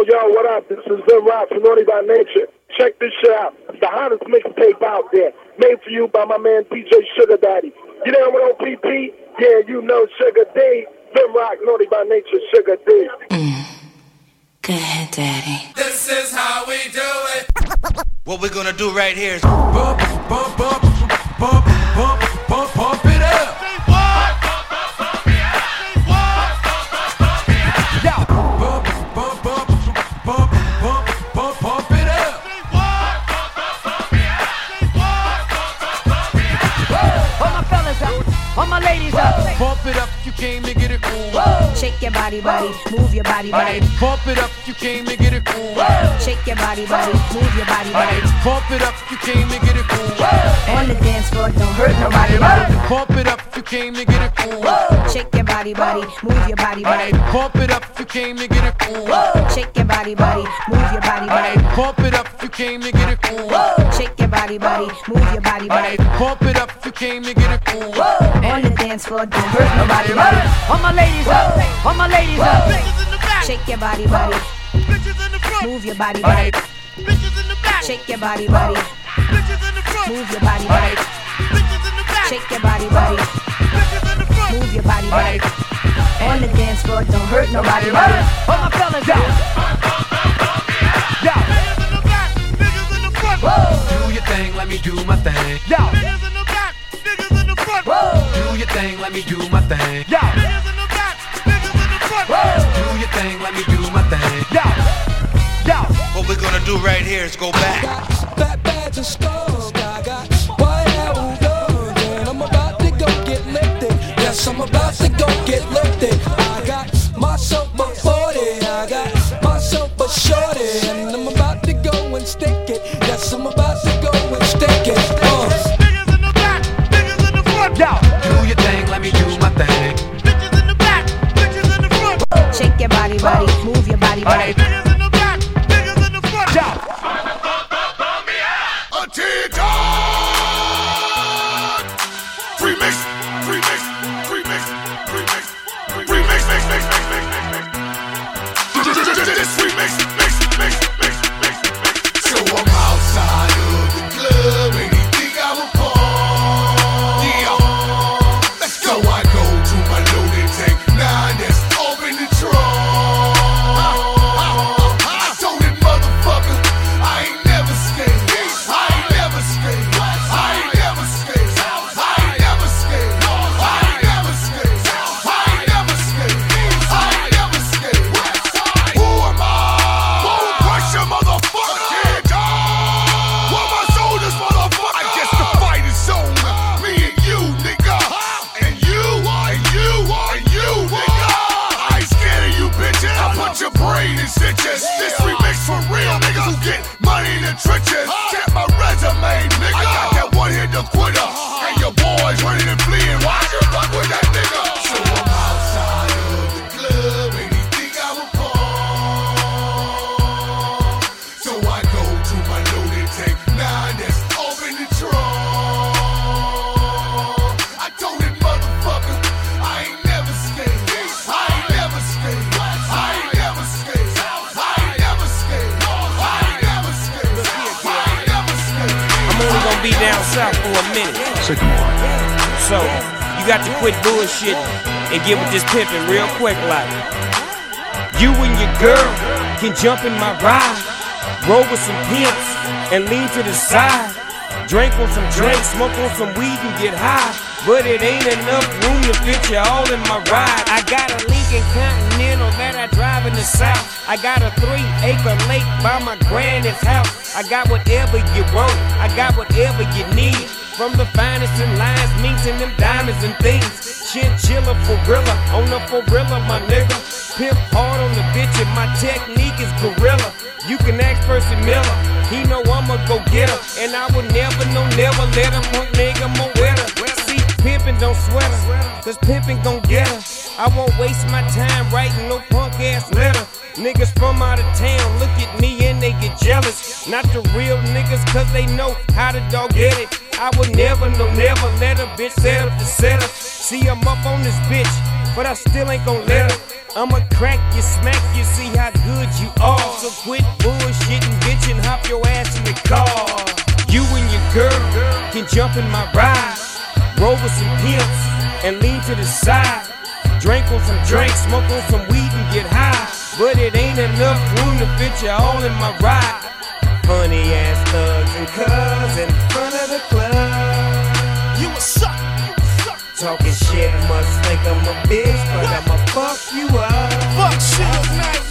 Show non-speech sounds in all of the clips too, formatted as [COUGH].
Yo, yo, what up? This is Vin Roc from Naughty by Nature. Check this shit out. The hottest mixtape out there. Made for you by my man DJ Sugar Daddy. You know what OPP? Yeah, you know Sugar D. Vin Roc, Naughty by Nature, Sugar D. Mm. Go ahead, Daddy. This is how we do it. [LAUGHS] What we're gonna do right here is bump, bump, bump, bump, bump, bump, bump it up. Yeah. Ladies up. Bump it Shake your body, body, move your body, body. Bump it up, you came to get it cool. Shake your body, body, move your body, body. Bump it up, you came to get it cool. On the dance floor, don't hurt nobody, body. Bump it up, you came to get it cool. Shake your body, body, move your body, body. Bump it up, you came to get it cool. Shake your body, body, move your body, body. Bump it up, you came to get it cool. Shake your body, body, move your body, body. Bump it up, you came to get it cool. On the dance floor, don't hurt nobody, body. All my ladies up, all my ladies up. Shake your body, body, move your body, body. Shake your body, body, move your body, body. Shake your body, body, move your body, body. On the dance floor, don't hurt nobody, body. All my fellas out. Do your thing, let me do my thing. Yo, Do your thing, let me do my thing. yo, Do your thing, let me do my thing. yo, yo. What we're gonna do right here is go back. Fat bags of skulls, I got white hair on and I'm about to go get lifted. Yes, I'm about to go get lifted. I got myself a 40, I got myself a shorty, and I'm about to go and stick it. Yes, I'm about to shake your body, body, move your body, body. Yo, Remix, remix, remix, remix, remix, mix, mix, mix, mix, mix, mix. This remix, mix, mix, jump in my ride, roll with some pimps, and lean to the side. Drink on some drinks, smoke on some weed and get high. But it ain't enough room to fit you all in my ride. I got a Lincoln Continental that I drive in the south. I got a three acre lake by my granny's house. I got whatever you want, I got whatever you need. From the finest in lines, minks and them diamonds and things. Chinchilla for gorilla, on the gorilla, my nigga. Pimp hard on the bitch and my technique is gorilla. You can ask Percy Miller, he know I'ma go getter. And I will never, no, never let him punk nigga more wetter. See, pimpin' don't sweat her, cause pimpin' gon' get her. I won't waste my time writing no punk ass letter. Niggas from out of town look at me and they get jealous. Not the real niggas, cause they know how to dog get it. I will never, no, never let a bitch set up the setup. See, I'm up on this bitch, but I still ain't gon' let her. I'ma crack you, smack you, Nigga, quit bullshitting, bitch, and hop your ass in the car. You and your girl can jump in my ride. Roll with some pimps and lean to the side. Drink on some drinks, smoke on some weed and get high. But it ain't enough room to fit you all in my ride. Funny ass thugs and cuz in front of the club. You a suck. Talking shit, must think I'm a bitch, but I'ma fuck you up. Fuck shit, night.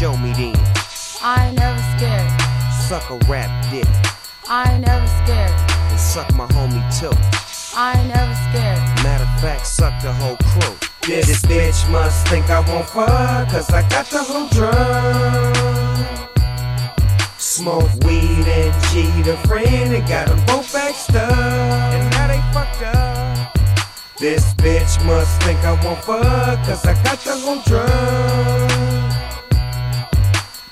Show me then. I never scared. Suck a rap dick. I ain't never scared. And suck my homie too. I ain't never scared. Matter of fact, suck the whole crew. This, this bitch must think I won't fuck, cause I got the whole drunk. Smoke weed and cheat a friend, and got them both back up. And now they fucked up. This bitch must think I won't fuck, cause I got the whole drunk.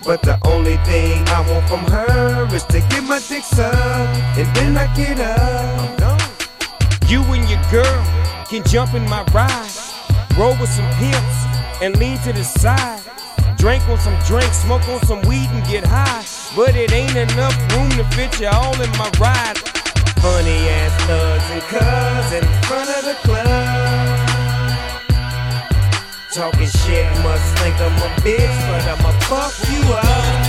But the only thing I want from her is to get my dick sucked, and then I get up. You and your girl can jump in my ride, roll with some pimps, and lean to the side. Drink on some drinks, smoke on some weed, and get high. But it ain't enough room to fit you all in my ride. Funny ass thugs and cuz in front of the club. Talking shit, must think I'm a bitch, but I'ma fuck you up.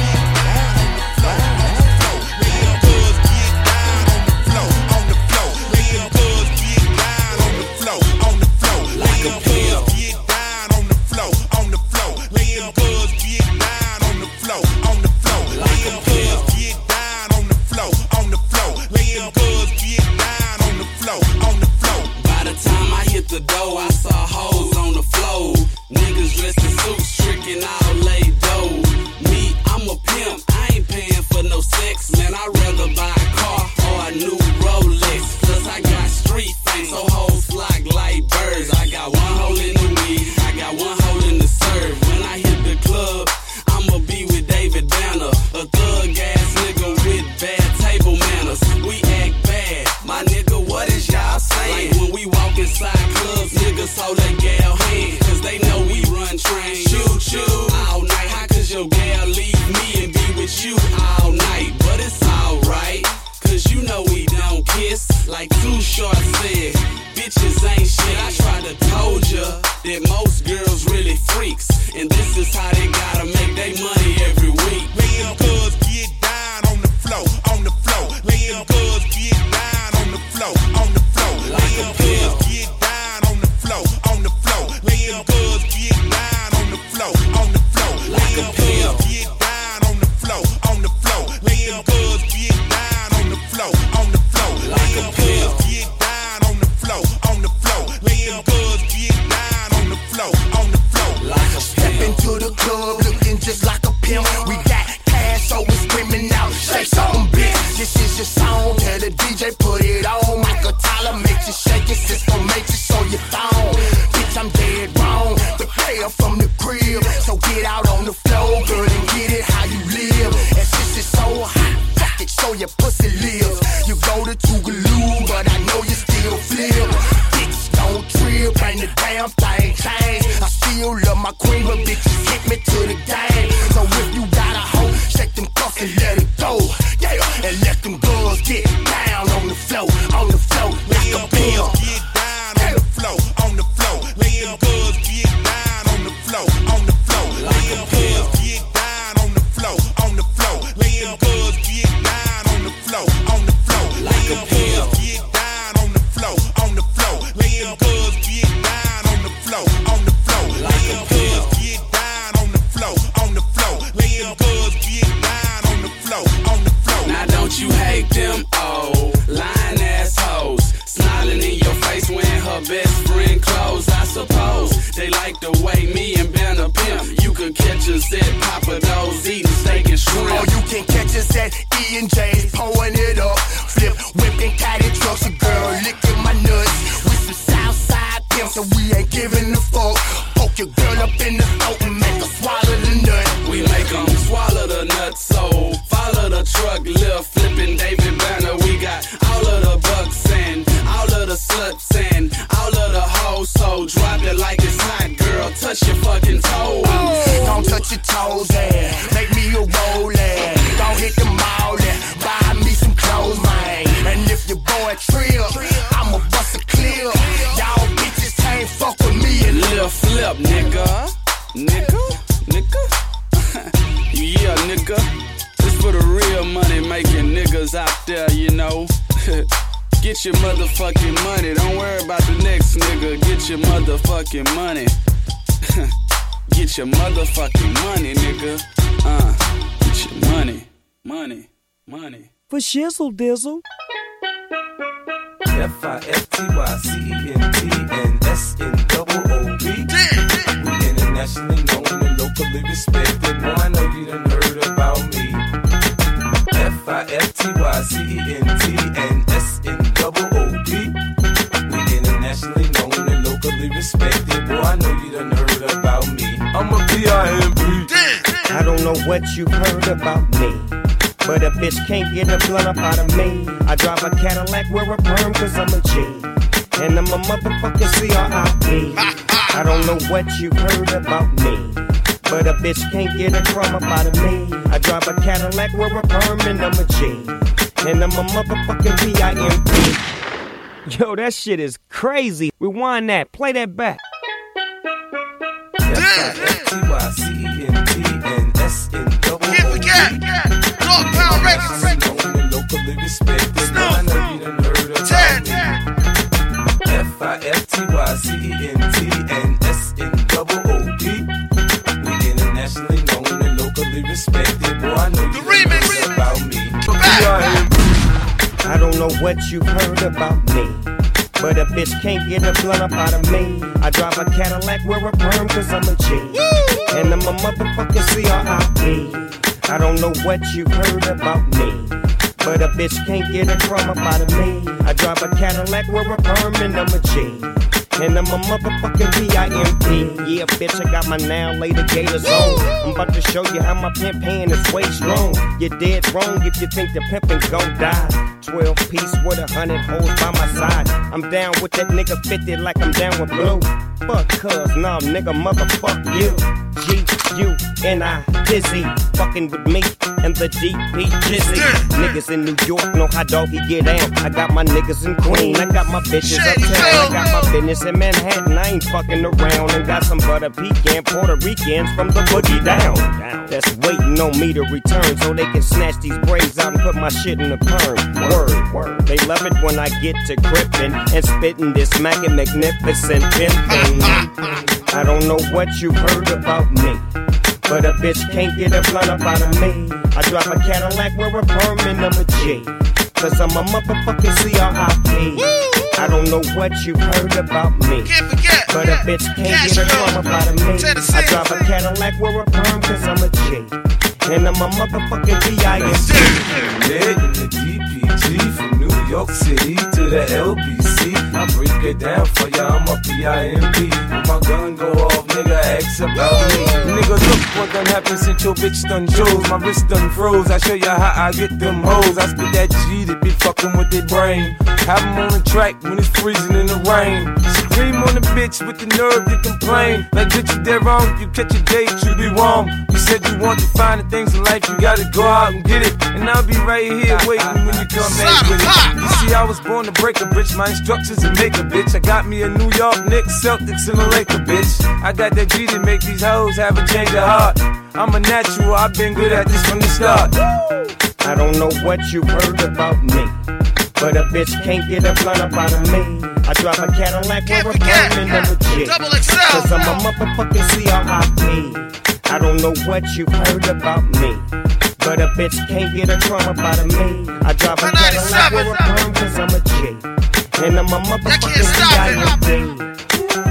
a motherfucking money. [LAUGHS] Get your motherfucking money, nigga. Uh, get your money. Money. Money. For shizzle dizzle. You've heard about me. But a bitch can't get a blunt up out of me. I drive a Cadillac, wear a perm, cause I'm a G. And I'm a motherfucking C-R-I-P. I don't know what you've heard about me. But a bitch can't get a crumb up out of me. I drive a Cadillac, wear a perm, and I'm a G. And I'm a motherfucking P-I-M-P. Yo, that shit is crazy. Rewind that. Play that back. What you've heard about me. But a bitch can't get a blunt up out of me. I drive a Cadillac, wear a perm, cause I'm a G. And I'm a motherfucking C-R-I-P. I don't know what you've heard about me. But a bitch can't get a crumb up out of me. I drive a Cadillac, wear a perm, and I'm a G. And I'm a motherfucking P-I-M-P. Yeah, bitch, I got my now later gators on. I'm about to show you how my pimp hand is way strong. You're dead wrong if you think the pimpin' gon' die. 12 piece with a hundred hoes by my side. I'm down with that nigga 50 like I'm down with blue. Fuck cuz, nah, nigga, motherfuck you. G U N I dizzy, fucking with me and the DP Jizzy. Niggas in New York know how doggy get down. I got my niggas in Queen, I got my bitches uptown, I got my business in Manhattan. I ain't fucking around and got some butter pecan Puerto Ricans from the boogie down. That's waiting on me to return so they can snatch these braids out and put my shit in the perm. Word, word. They love it when I get to gripping and spitting this smacking magnificent pimpin'. I don't know what you heard about me. But a bitch can't get a blunt up out of me. I drive a Cadillac, wear a perm, and I'm a G. Cause I'm a motherfucking C-R-I-P. I don't know what you heard about me. But a bitch can't get a crumb up out of me. I drive a Cadillac, wear a perm, cause I'm a G. And I'm a motherfucking P-I-M-P. Lit in the DPG from New York City to the LBC. I break it down for ya, I'm a PIMP. When my gun go off, nigga, ask about me. Nigga, look what done happened since your bitch done chose. My wrist done froze. I show ya how I get them hoes. I spit that G that be fucking with their brain. Have 'em on the track when it's freezing in the rain. Scream on the bitch with the nerve to complain. Like, bitch, you dead wrong. You catch a date, you be wrong. You said you want to find the things in life, you gotta go out and get it. And I'll be right here waiting when you come back with it. You see, I was born to break a bitch. My instructions to make a bitch. I got me a New York Knicks, Celtics, and a Laker bitch. I got that G to make these hoes have a change of heart. I'm a natural, I've been good at this from the start. I don't know what you heard about me. But a bitch can't get a blunt up out of me. I drive a Cadillac with a perm and I'm a G. Cause I'm a motherfucking i don't know what you heard about me. But a bitch can't get a crumb up out of me. I drive a Cadillac with a perm cause I'm a G. And I'm a motherfucking. Mike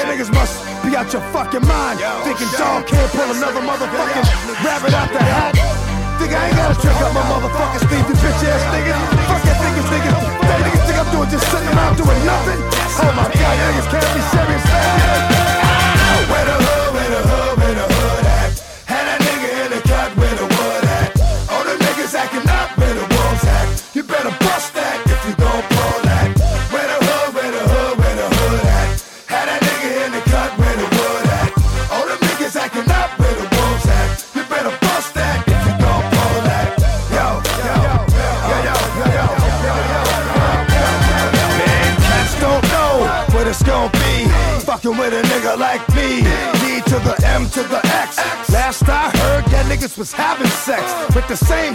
Hey niggas must be out your fucking mind. Thinking dog can't pull another motherfucking rabbit out the hat. Think I ain't gotta trick up my motherfucking Steve, you bitch ass niggas. Fuck that niggas, niggas. That niggas think I'm doing just sitting around doing nothing. Oh my god, niggas can't be serious, man. Was having sex with the same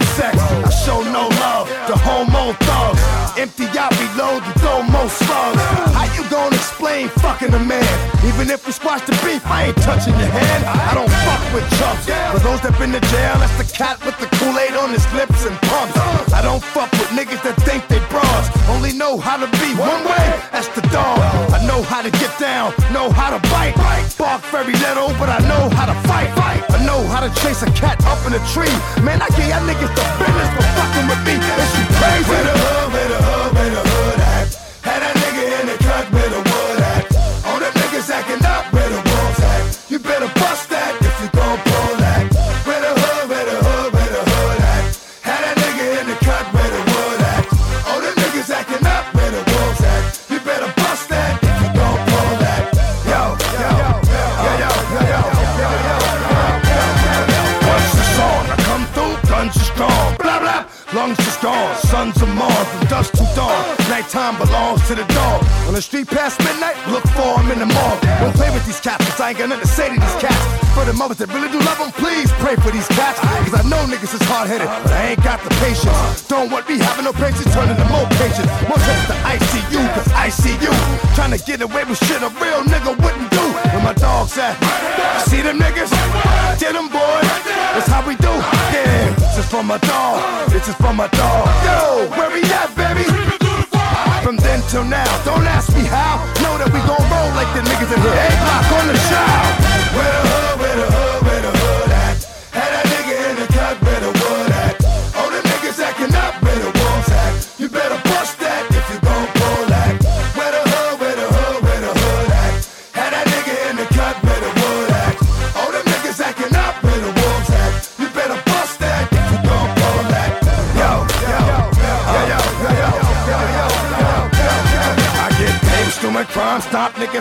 know how to bite. Bark very little, but I know how to fight. I know how to chase a cat up in a tree. Man, I get y'all niggas the business for fucking with me. Is you crazy? Where the strong. Sons of Mars from dusk to dawn. Nighttime belongs to the dog. On the street past midnight, look for him in the mall. Don't play with these cats, 'cause I ain't got nothing to say to these cats. For the mothers that really do love them, please pray for these cats. Cause I know niggas is hard headed, but I ain't got the patience. Don't want me having no patience, turning to more patience. More trips to ICU, cause I see you. Trying to get away with shit a real nigga wouldn't do. Where my dogs at? See them niggas? Get them, boys? That's how we do. For my dog. This is for my dog. Yo, where we at, baby? From then till now, don't ask me how. Know that we gon' roll like the niggas in here. Eight block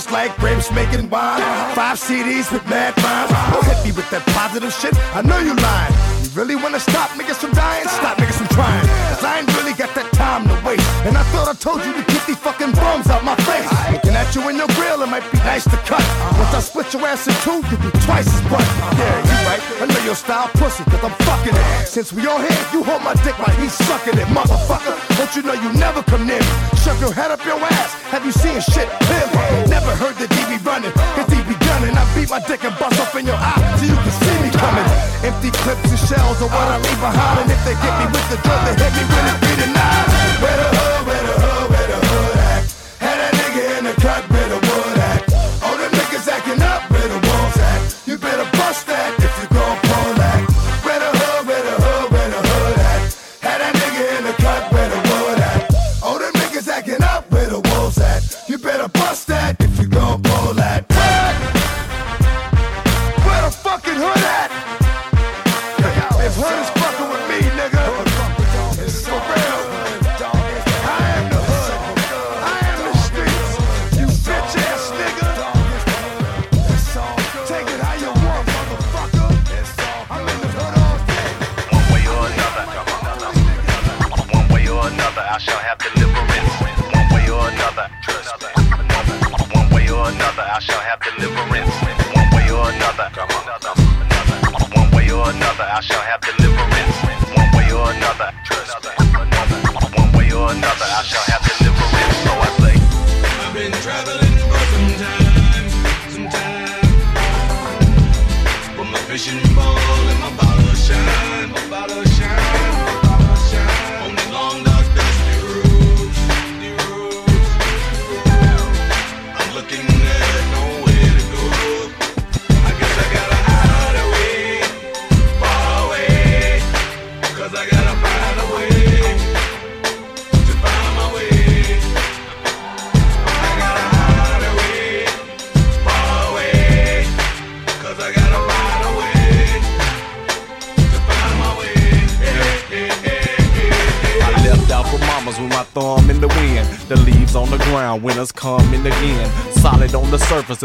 stop like grapes making wine. Five CDs with mad rhymes. Don't hit me with that positive shit. I know you lying. You really wanna stop niggas from dying? Stop niggas from trying. Cause I ain't really got that time to waste. And I thought I told you to get these fucking bums out my face. At you in your grill, it might be nice to cut. Once I split your ass in two, you be twice as butt. Yeah, you right. I know your style pussy, cause I'm fucking it. Since we on here, you hold my dick while he's sucking it, motherfucker. Don't you know you never come near me? Shove your head up your ass. Have you seen shit clearly? Never heard the DB running, cause be gunning. I beat my dick and bust off in your eye so you can see me coming. Empty clips and shells are what I leave behind. And if they get me with the drug, they hit me with it three to nine. The where the hood, where the hood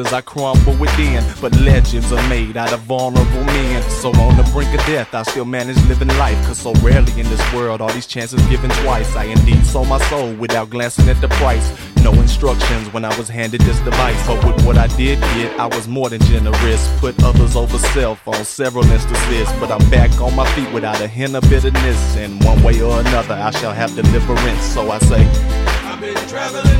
as I crumble within. But legends are made out of vulnerable men. So on the brink of death, I still manage living life. Cause so rarely in this world are these chances given twice. I indeed sold my soul without glancing at the price. No instructions when I was handed this device. But with what I did get, I was more than generous. Put others over self on several instances. But I'm back on my feet without a hint of bitterness. And one way or another, I shall have deliverance. So I say, I've been traveling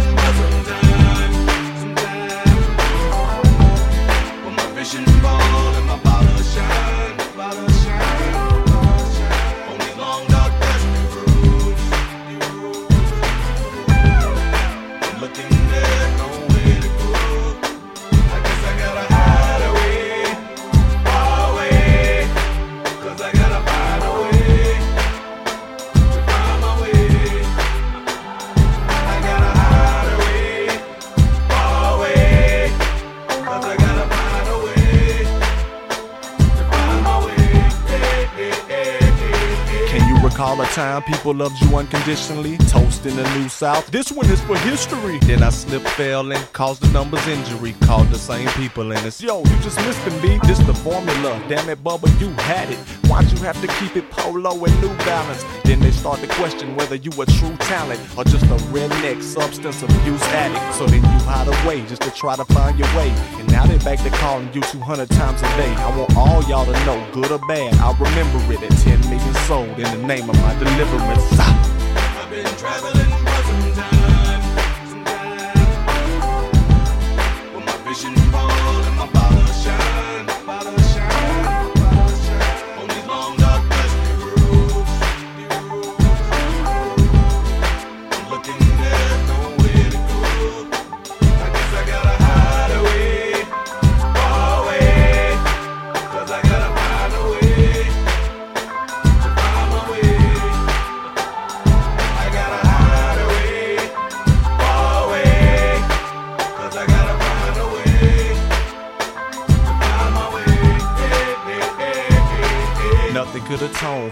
people loved you unconditionally? Toast in the New South. This one is for history. Then I slipped, fell, and caused the numbers injury. Called the same people, and it's yo, you just missed the beat. This the formula. Damn it, Bubba, you had it. Why'd you have to keep it polo and New Balance? Then they start to question whether you a true talent or just a redneck substance abuse addict. So then you hide away just to try to find your way. And now they back to calling you 200 times a day. I want all y'all to know, good or bad, I'll remember it at 10 million sold in the name of my deliverance. I've been traveling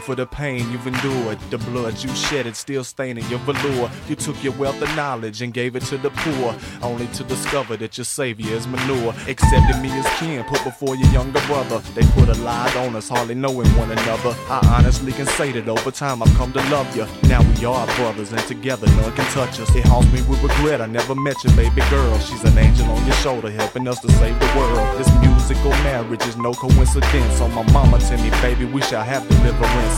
for the pain you've endured. The blood you shedded still staining your velour. You took your wealth of knowledge and gave it to the poor, only to discover that your savior is manure. Accepted me as kin, put before your younger brother. They put a lie on us, hardly knowing one another. I honestly can say that over time I've come to love you. Now we are brothers, and together none can touch us. It haunts me with regret. I never met your baby girl. She's an angel on your shoulder, helping us to save the world. This musical marriage is no coincidence. On my mama tell me, baby, we shall have deliverance.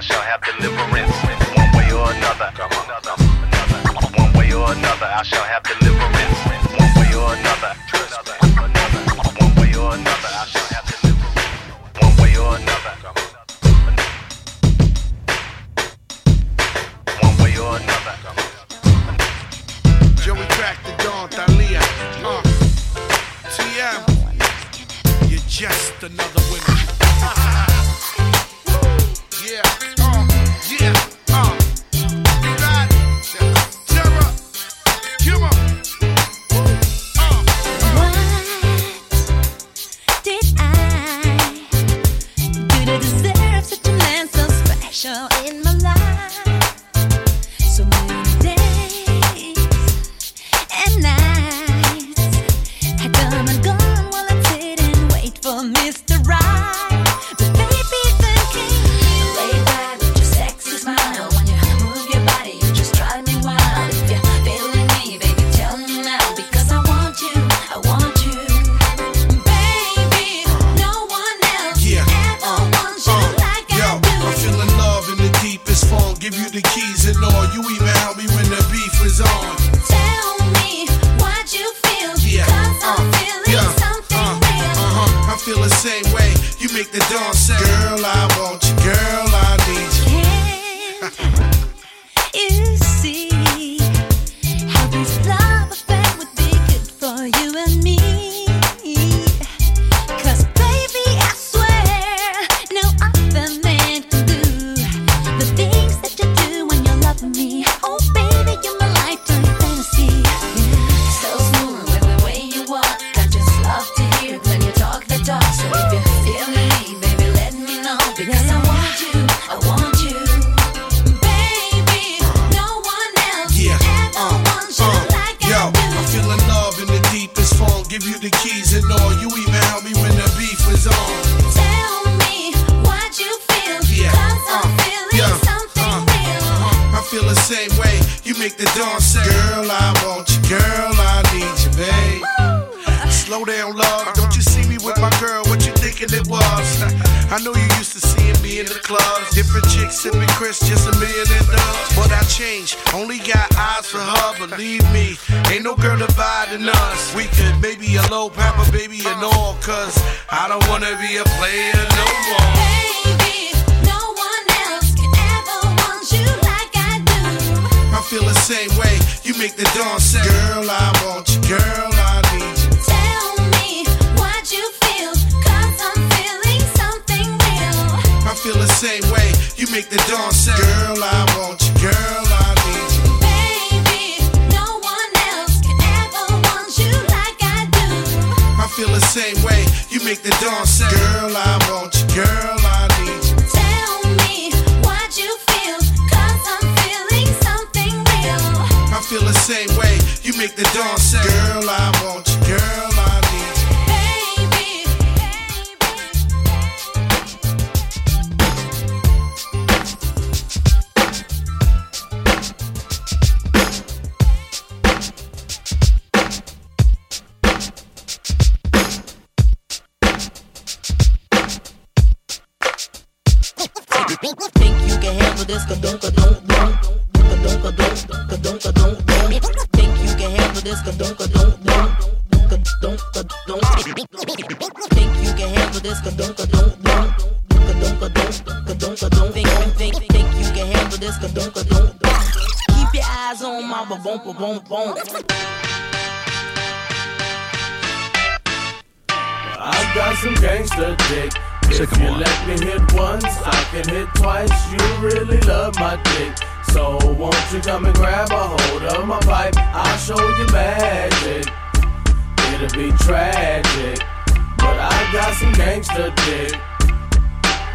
I shall have deliverance. One way or another, one way or another, I shall have Slow down, love. Don't you see me with my girl? What you thinking it was? I know you used to seeing me in the clubs. Different chicks sipping Chris, just a million and dubs. But I changed. Only got eyes for her, believe me. Ain't no girl dividing us. We could maybe a low papa, baby, and all. Cause I don't wanna be a player no more. Baby, no one else can ever want you like I do. I feel the same way. You make the dawn say, Girl, I want you, girl, make the dawn say, Girl, I want you, girl, I need you. Baby, no one else can ever want you like I do. I feel the same way. You make the dawn say, Girl, I want you, girl, I need you. Tell me what you feel, cause I'm feeling something real. I feel the same way. You make the dawn say, Girl, I want you, on my ba-boom, ba-boom. I got some gangster dick. If you let me hit once, I can hit twice. You really love my dick. So won't you come and grab a hold of my pipe? I'll show you magic. It'll be tragic. But I got some gangster dick.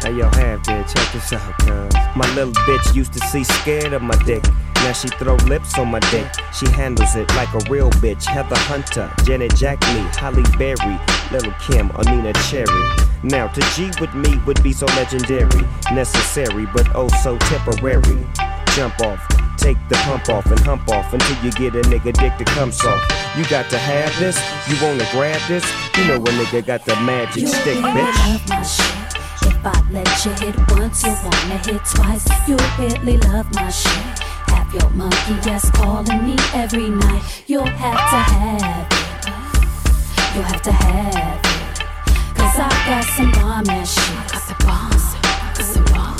Hey yo, have there, check this out, cuz. My little bitch used to see scared of my dick. Now she throw lips on my dick. She handles it like a real bitch. Heather Hunter, Janet Jackney, Halle Berry, Little Kim, or Neneh Cherry. Now to G with me would be so legendary, necessary, but oh so temporary. Jump off, take the pump off and hump off until you get a nigga dick to come soft. You got to have this, you wanna grab this. You know a nigga got the magic You stick, really bitch. love my shit. If I let you hit once, you wanna hit twice. You really love my shit. Your monkey just calling me every night. You'll have to have it. You'll have to have it. Cause I got some bomb ass shit. Got the bombs. Bomb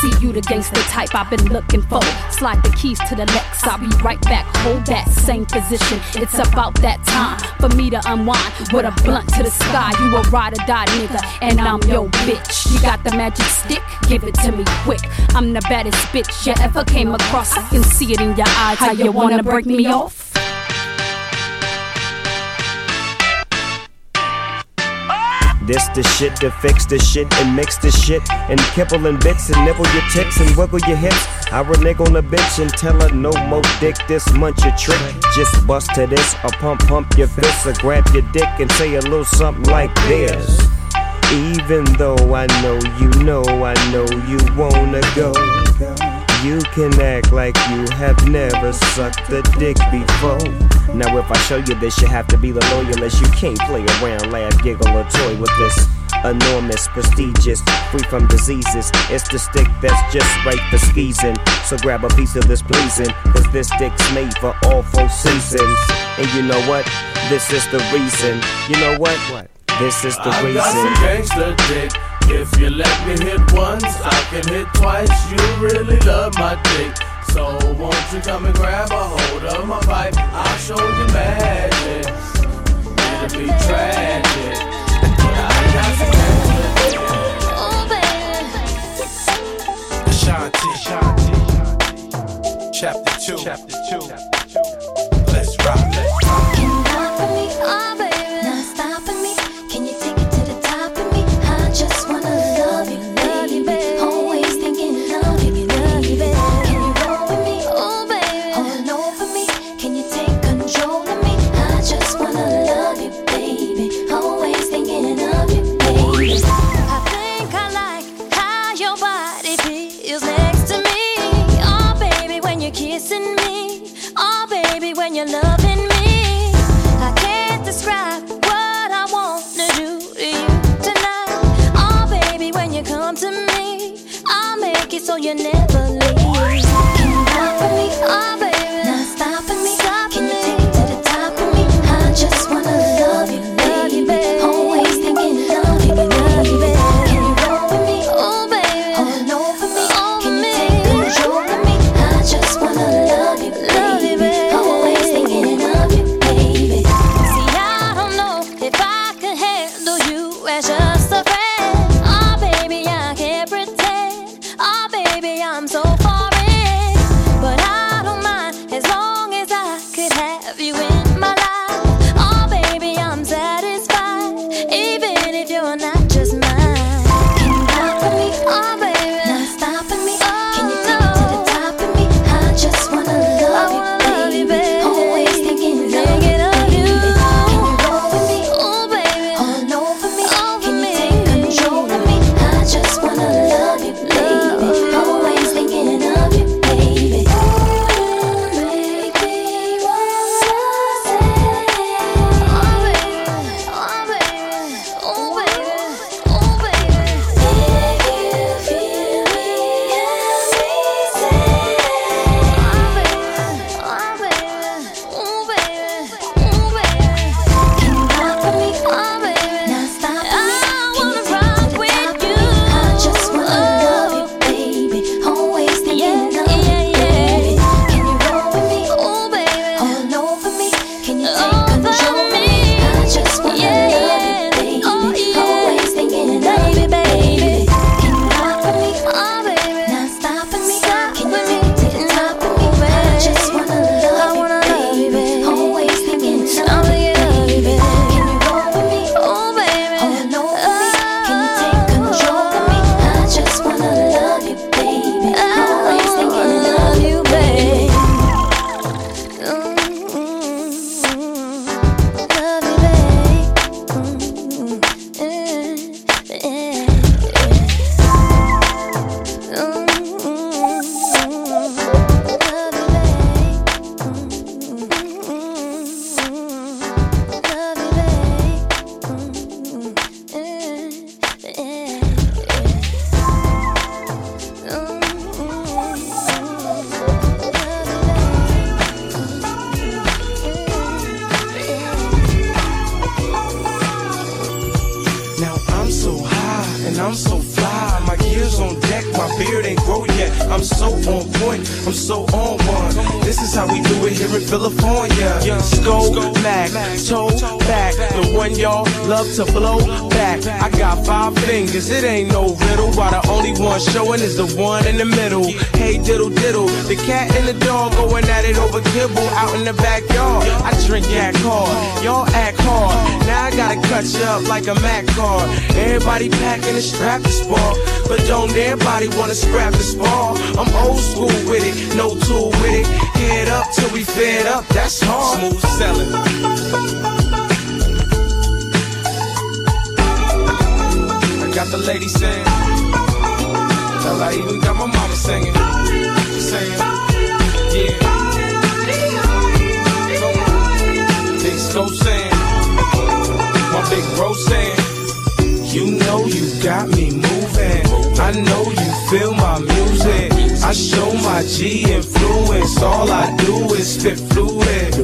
See you the gangster type I've been looking for. Slide keys to the Lex, I'll be right back. Hold that same position. It's about that time for me to unwind with a blunt to the sky. You a ride or die nigga, and I'm your bitch. You got the magic stick, give it to me quick. I'm the baddest bitch you ever came across. I can see it in your eyes. How you wanna break me off? This the shit to fix the shit and mix the shit and kibble and bits and nibble your tits and wiggle your hips. I renege on a bitch and tell her no more dick. This munch a trick. Just bust to this or pump pump your fist or grab your dick and say a little something like this. Even though I know you know I know you wanna go. You can act like you have never sucked a dick before. Now, if I show you this, you have to be the loyalist. You can't play around, laugh, giggle, or toy with this. Enormous, prestigious, free from diseases. It's the stick that's just right for skeezing. So grab a piece of this pleasing, cause this dick's made for all four seasons. And you know what? This is the reason. You know what? What? This is the I reason. got some gangster dick. If you let me hit once, I can hit twice. You really love my dick. So won't you come and grab a hold of my pipe? I'll show you magic. It'll be tragic. But I got some Ashanti, Ashanti. Chapter 2. Chapter 2. when your love one is the one in the middle. Hey diddle diddle, the cat and the dog going at it over kibble out in the backyard. I drink yak hard, y'all act hard. Now I gotta cut you up like a Mac car. Everybody packing a strap to spar, but don't everybody wanna scrap the spar. I'm old school with it, no tool with it. Head up till we fed up, that's hard. Smooth selling. I got the lady saying, I even got my mama singing. Saying, Yeah. Big saying, my big bro saying, You know you got me moving. I know you feel my music. I show my G influence. All I do is spit fluid.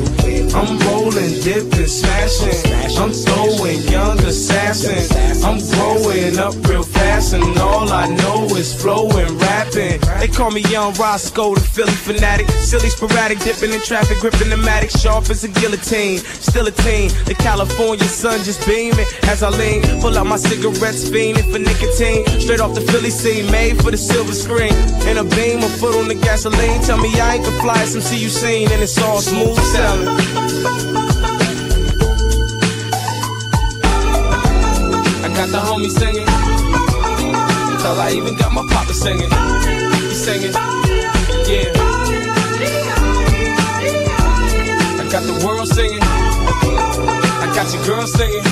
I'm rolling, dipping, smashing. I'm throwing young assassins. I'm growing up real and all I know is flowing, rapping. They call me Young Roscoe, the Philly fanatic. Silly, sporadic, dipping in traffic, gripping the matic, sharp as a guillotine. Still a teen, the California sun just beaming as I lean. Pull out my cigarettes, fiending for nicotine. Straight off the Philly scene, made for the silver screen. In a beam, a foot on the gasoline. Tell me I ain't the flyest see you seen, and it's all smooth sailing. I got the homie singing. Hell, I even got my papa singing. He singing, yeah. I got the world singing. I got your girl singing.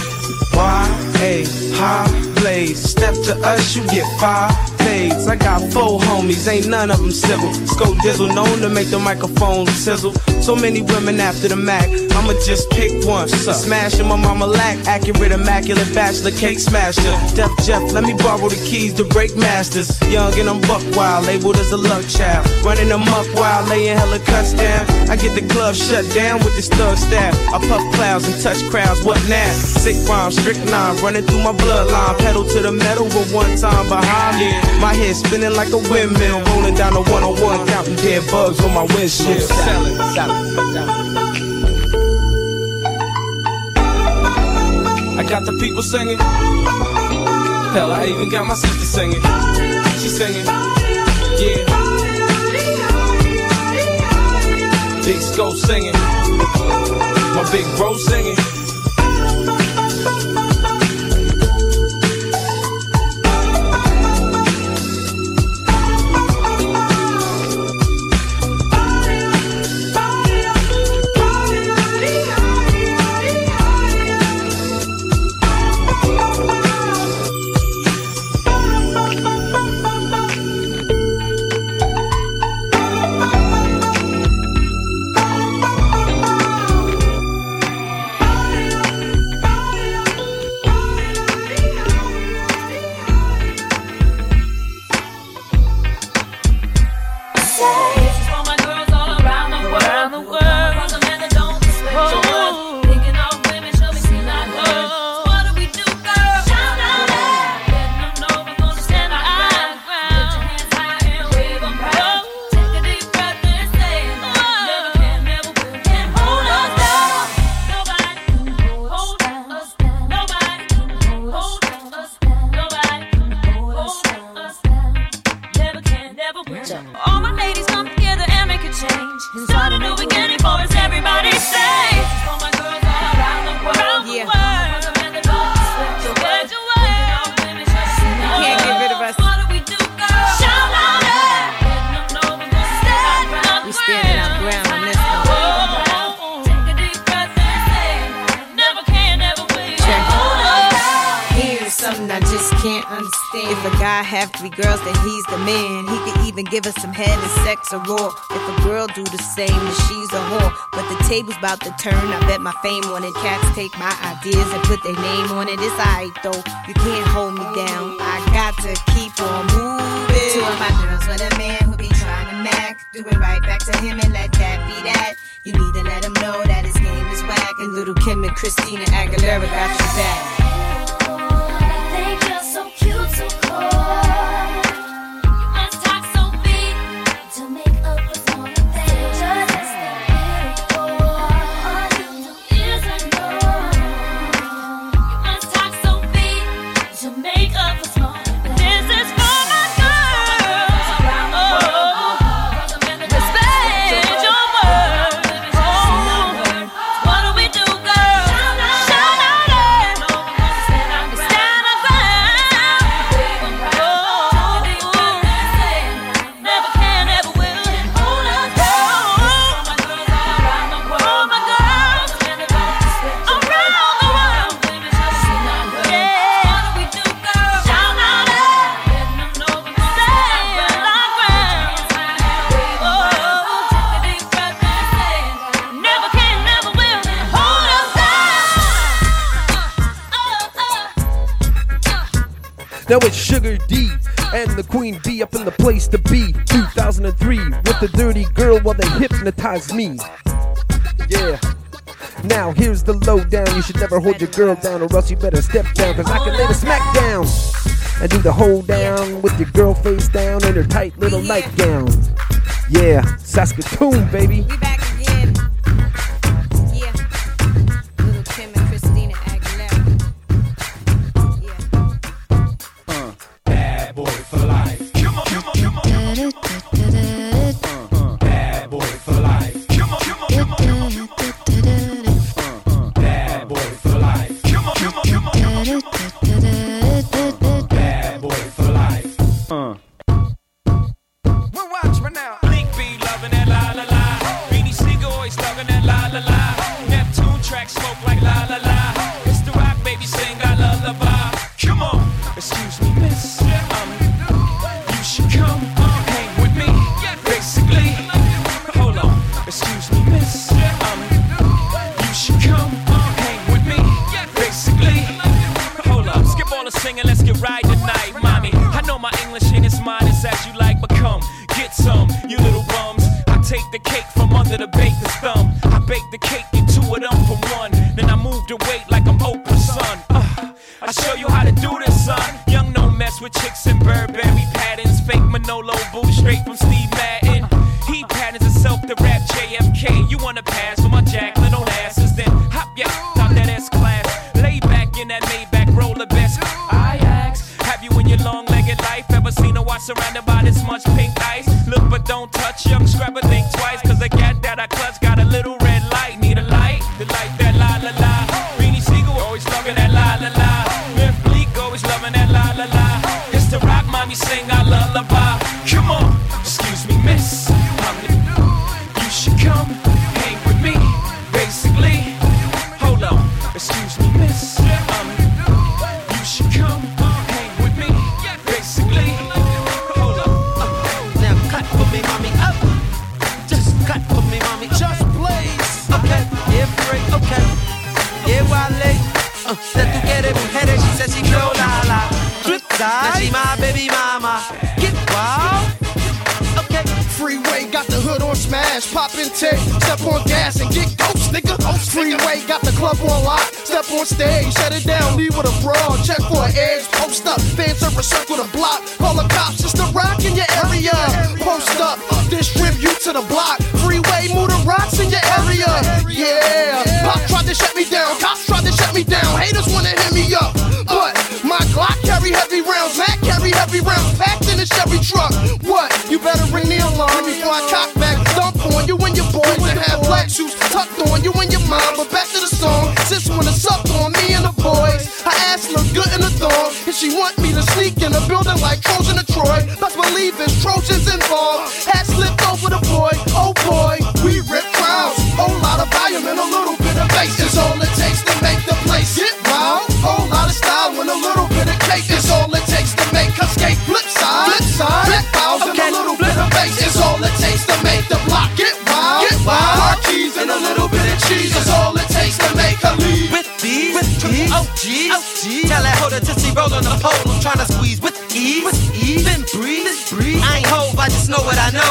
Y A high Step to us, you get five escapades. I got four homies, ain't none of them civil. Scope dizzle, known to make the microphone sizzle. So many women after the Mac, I'ma just pick one. Smash in my mama lack, accurate, immaculate bachelor cake smasher. Def Jeff, let me borrow the keys to break masters. Young and I'm buck wild, labeled as a luck child. Running them up while laying hella cuts down. I get the club shut down with this thug staff. I puff clouds and touch crowds, what now? Sick rhymes, strict nine, running through my bloodline. Pedal to the metal, but one time behind me. My head spinning like a windmill, rolling down the 101, counting dead bugs on my windshield. I got the people singing. Hell, I even got my sister singing. She singing, yeah. Big Scope singing. My big bro singing. Or raw. If a girl do the same, then she's a whore. But the table's about to turn. I bet my fame on it. Cats take my ideas and put their name on it. It's alright though. You can't hold me down. I got to keep on moving. Two of my girls with a man who be trying to mac. Do it right back to him and let that be that. You need to let him know that his game is whack. And little Kim and Christina Aguilera got your back. And the Queen B up in the place to be. 2003 with the dirty girl while they hypnotize me. Yeah. Now here's the lowdown. You should never hold your girl down or else you better step down. Cause I can lay the smack down. And do the hold down with your girl face down in her tight little nightgown. Yeah, Saskatoon, baby. We back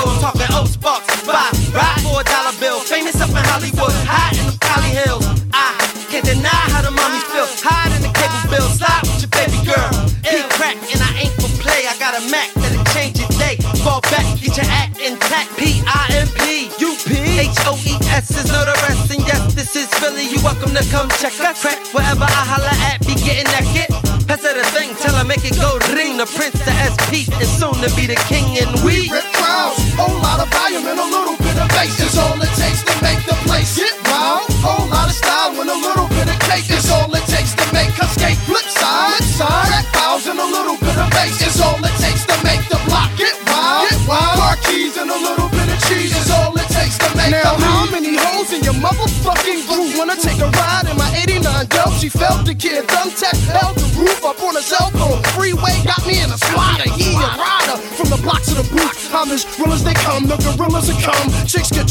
I'm talking old sparks. buy, ride for a dollar bill. Famous up in Hollywood, high in the Cali Hills. I can't deny how the mommies feel. Hide in the cable bill, slide with your baby girl. Eat crack, and I ain't for play. I got a Mac that'll change your day. Fall back, get your act intact. P I M P U P H O E S is no the rest. And yes, this is Philly. You welcome to come check us. Crack wherever I holla at, be getting naked. Pass a thing, tell I make it go ring. The prince, the SP, and soon to be the king. And we volume and a little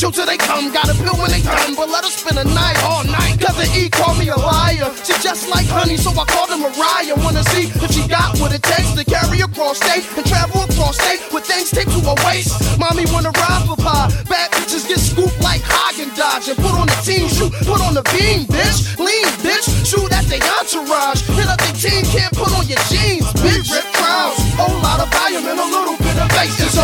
chill till they come. Got a pill when they done, but let her spend a night all night. Cause the E called me a liar. She just like honey, so I called her Mariah. Wanna see if she got what it takes to carry across state and travel across state with things taped to her waist. Mommy wanna ride for pie. Bad bitches get scooped like Häagen-Dazs and put on the team. Shoot, put on the beam, bitch. Lean, bitch. Shoot at the entourage. Hit up the team, can't put on your jeans, bitch. Rip crowds, whole lot of volume and a little bit of bass.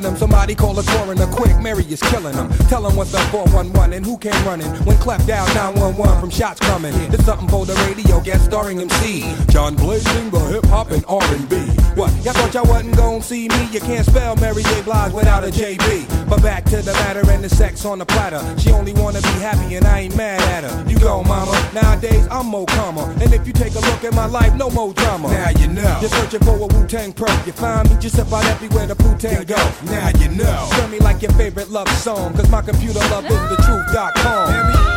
Feeling them. Somebody call a coroner quick. Mary is killing them. Tell them what's the 411 and who came running when Clef down 911 from shots coming. It's something for the radio, guest starring MC. John Blazing, the hip hop and R&B. What? Y'all thought y'all wasn't gonna see me? You can't spell Mary J. Blige without a JB. But back to the matter and the sex on the platter. She only wanna be happy and I ain't mad at her. You go, mama. Nowadays I'm more calmer. And if you take a look at my life, no more drama. Now you know. You're searching for a Wu-Tang pro. You find me just about everywhere the Wu-Tang go. Now you know. Tell me like your favorite love song. Cause my computer love is the truth.com.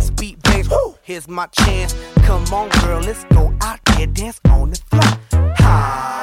This beat bangs, whoo, here's my chance. Come on, girl, let's go out there, dance on the floor. Ha.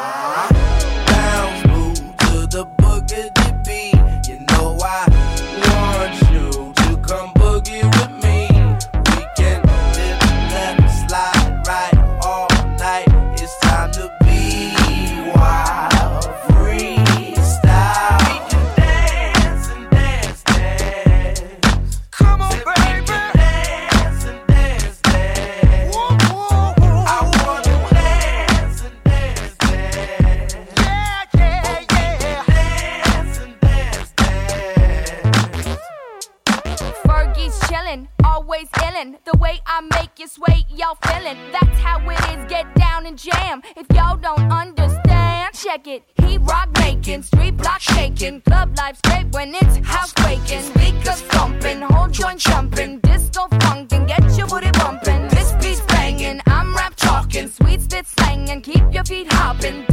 He rock making, street block shaking, club life great when it's house breaking. Speakers thumping, whole joint jumping, disco funkin', get your booty bumpin'. This beat's bangin', I'm rap talking, sweet spit slangin', keep your feet hoppin',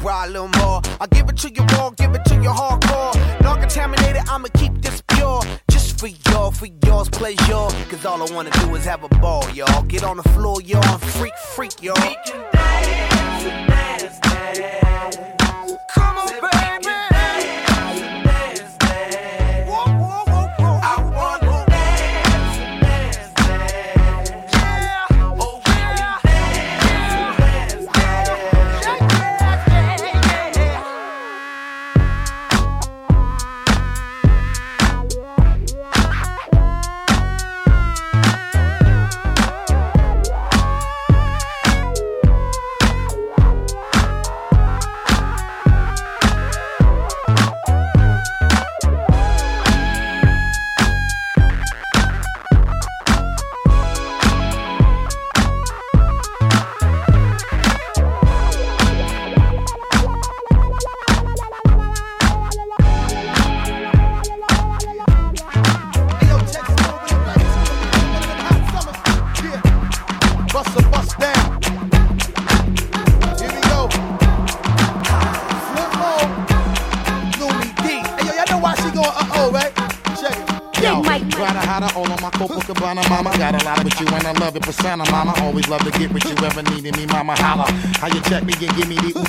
brought more. I give it to you raw, give it to you hardcore. Non contaminated, I'ma keep this pure. Just for y'all, for y'all's pleasure. Cause all I wanna do is have a ball, y'all. Get on the floor, y'all, freak, freak, y'all.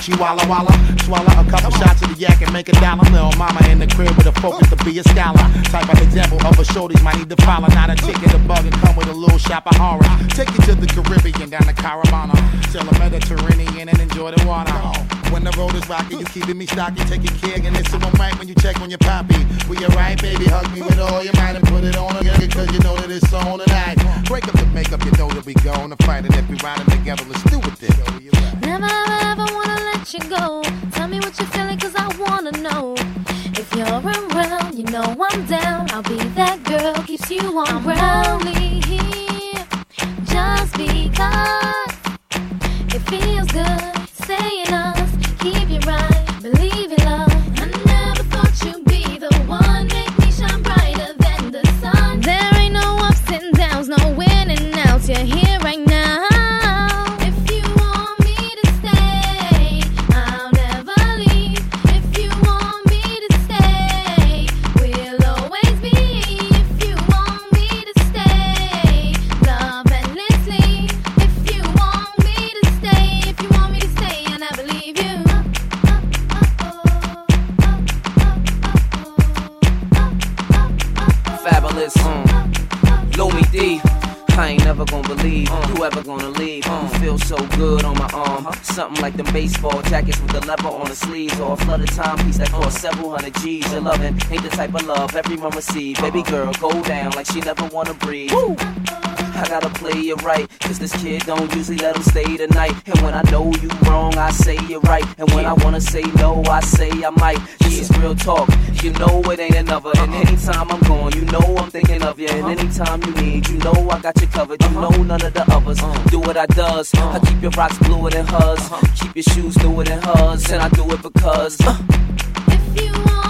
Give me the Uchi Walla Walla. Swallow a couple shots of the yak and make a dollar. Little mama in the crib with a focus to be a scholar. Type of example of a shorties might need to follow. Not a ticket, a bug, and come with a little shop of horror. Take you to the Caribbean, down to Caravana. Till the Mediterranean and enjoy the water. When the road is rocky, you keeping me stocky, taking care, and it's one right when you check on your poppy. We alright, baby, hug me with all your might and put it on again, cause you know that it's on tonight. Break up the makeup, you know that we gonna fight, and if we riding together, let's do it then. Never ever ever wanna you go. Tell me what you're feeling, cause I wanna know. If you're around, you know I'm down. I'll be that girl, keeps you on ground. here just because it feels good. sleeves or a flooded timepiece that cost several hundred G's. Your loving ain't the type of love everyone receive. Baby girl, go down like she never wanna breathe. Woo! I gotta play it right. Cause this kid don't usually let him stay tonight. And when I know you wrong, I say it right. And when I wanna say no, I say I might. This is real talk. You know it ain't another. And uh-huh. anytime I'm gone, you know I'm thinking of you. And uh-huh. anytime you need, you know I got you covered. You uh-huh. know none of the others do what I does. I keep your rocks bluer than hers. Keep your shoes newer than hers. And I do it because. Uh, if you want.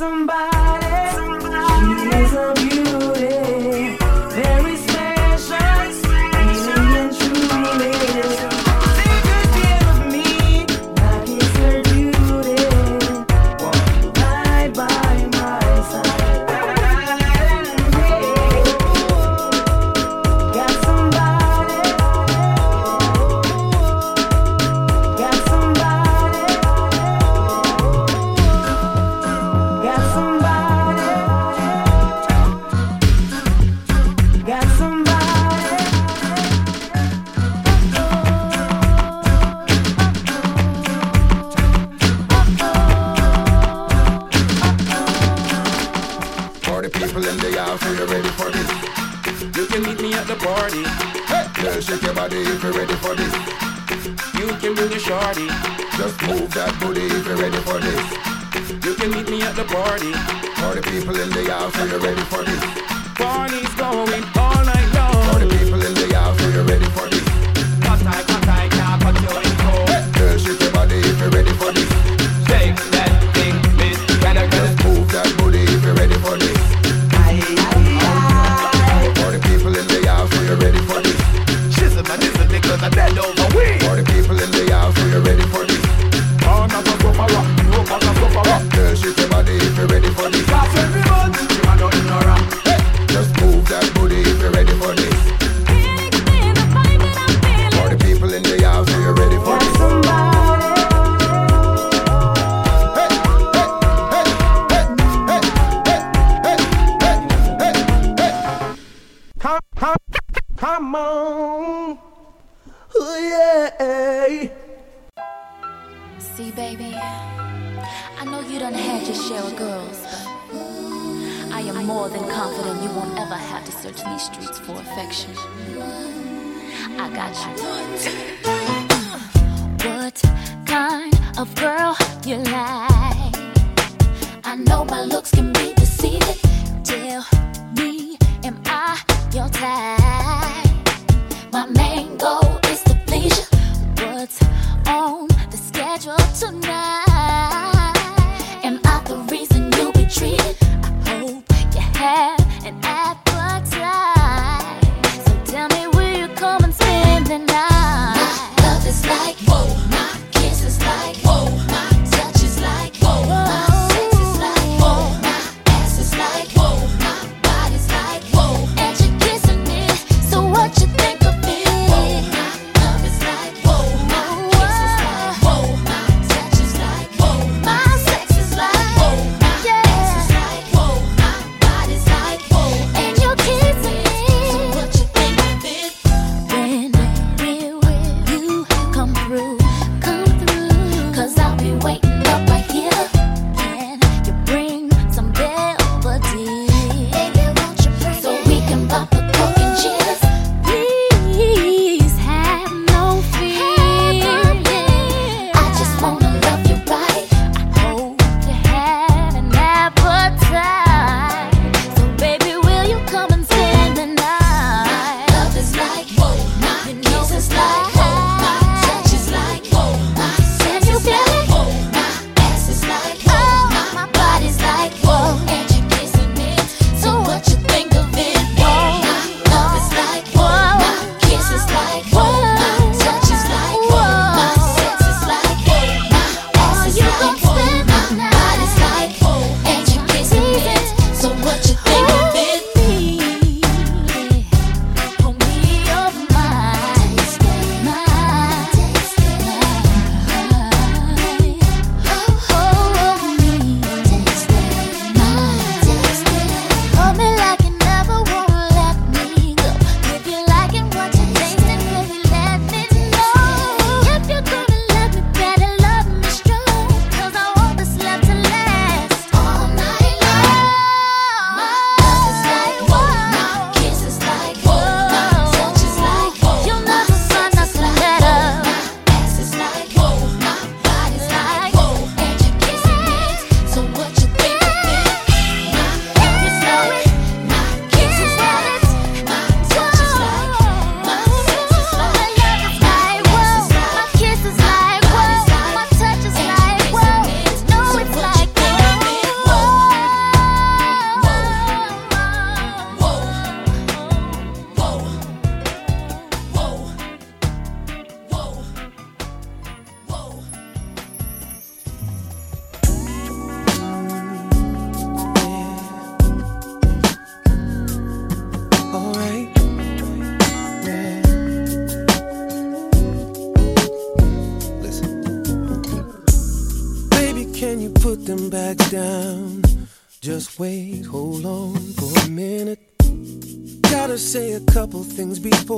somebody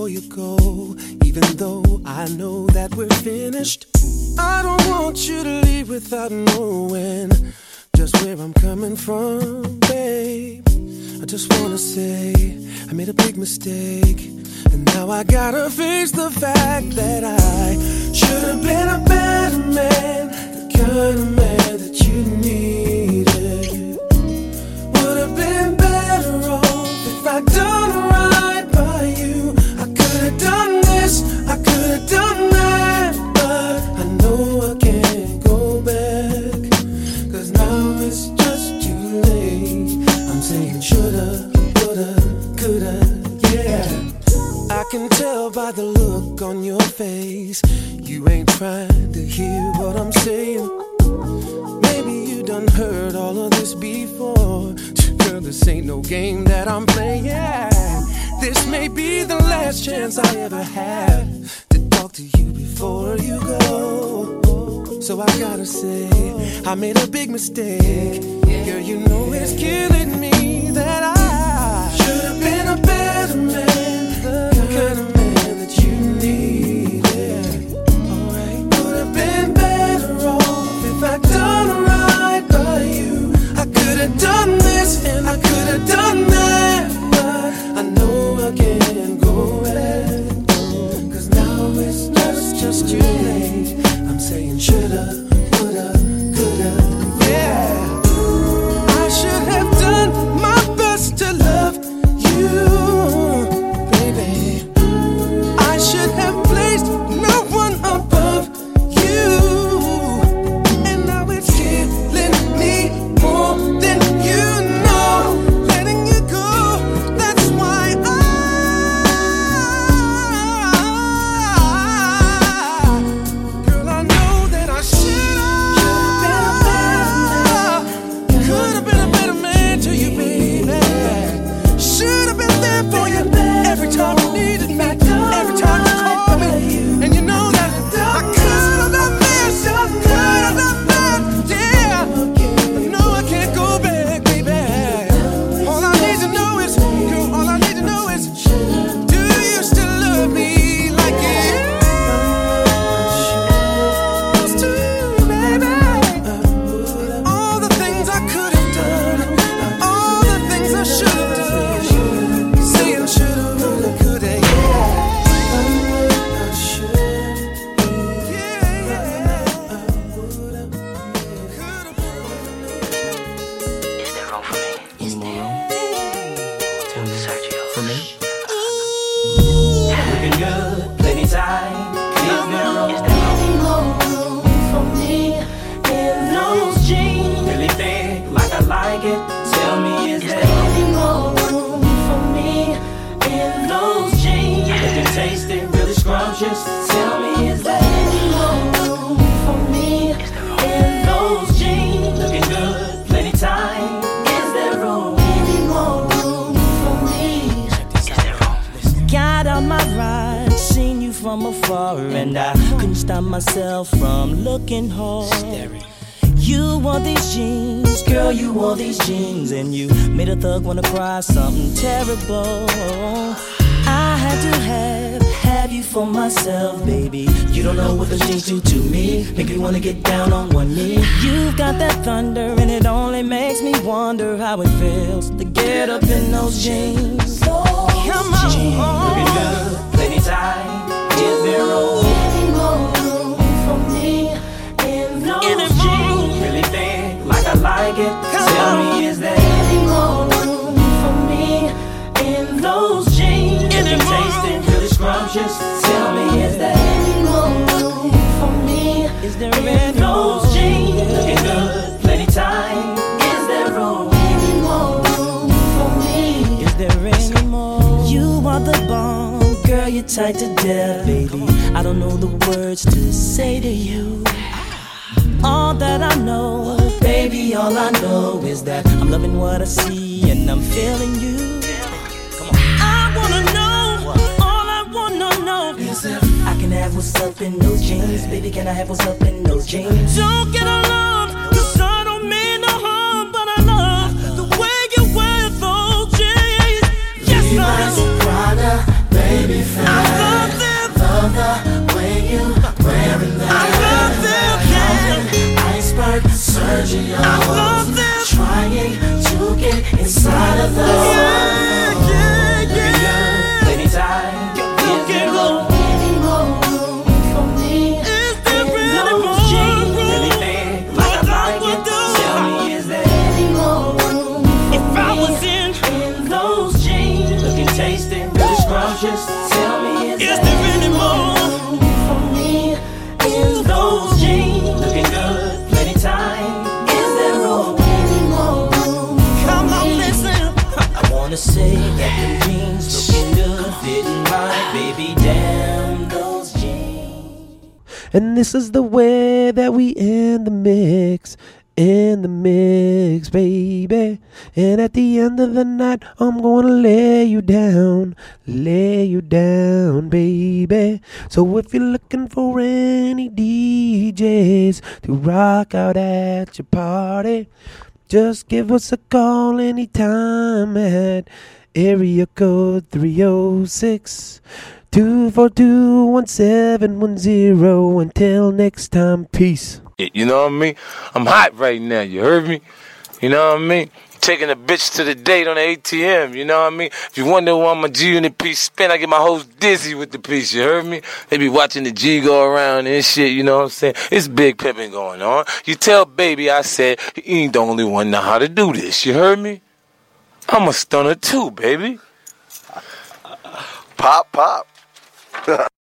before you go. Even though I know that we're finished, I don't want you to leave without knowing just where I'm coming from, babe. I just wanna say I made a big mistake. And now I gotta face the fact that I should have been a better man, the kind of man that you needed. Would have been better off if I'd done can tell by the look on your face. You ain't trying to hear what I'm saying. Maybe you done heard all of this before. Girl, this ain't no game that I'm playing. This may be the last chance I ever have to talk to you before you go. So I gotta say, I made a big mistake. Girl, you know it's killing me that I kind of man that you needed. Alright, would have been better off if I'd done right by you. I could have done this and I could have done that, but I know I can't go back. Cause now it's just, just too late. I'm saying shoulda, woulda, coulda, yeah. I should have done my best to love Is there jeans? Looking good, plenty time. Is there room? Any more room for me? Is there any more? You are the bomb, girl, you're tight to death, baby. I don't know the words to say to you. All that I know, baby, all I know is that I'm loving what I see and I'm feeling you. expensive. I can have what's up in those jeans. Baby, can I have what's up in those jeans? Don't get alarmed, cause I don't mean no harm, but I love the way you wear those jeans. Yes, I my baby, fat. I love them. Love the way you wear them. I love them, yeah. Iceberg, Sergio. I love them. Trying to get inside of those. Yeah. Fitting right, baby. Damn those jeans. And this is the way that we end the mix. In the mix, baby. And at the end of the night, I'm gonna lay you down. Lay you down, baby. So if you're looking for any DJs to rock out at your party, just give us a call anytime at area code 306 242 1710. Until next time, peace. You know what I mean? I'm hot right now. You heard me? You know what I mean? Taking a bitch to the date on the ATM. You know what I mean? If you wonder why my G unit piece spin, I get my hoes dizzy with the piece. You heard me? They be watching the G go around and shit. You know what I'm saying? It's big pimping going on. You tell baby I said he ain't the only one know how to do this. You heard me? I'm a stunner too, baby. Pop, pop. [LAUGHS]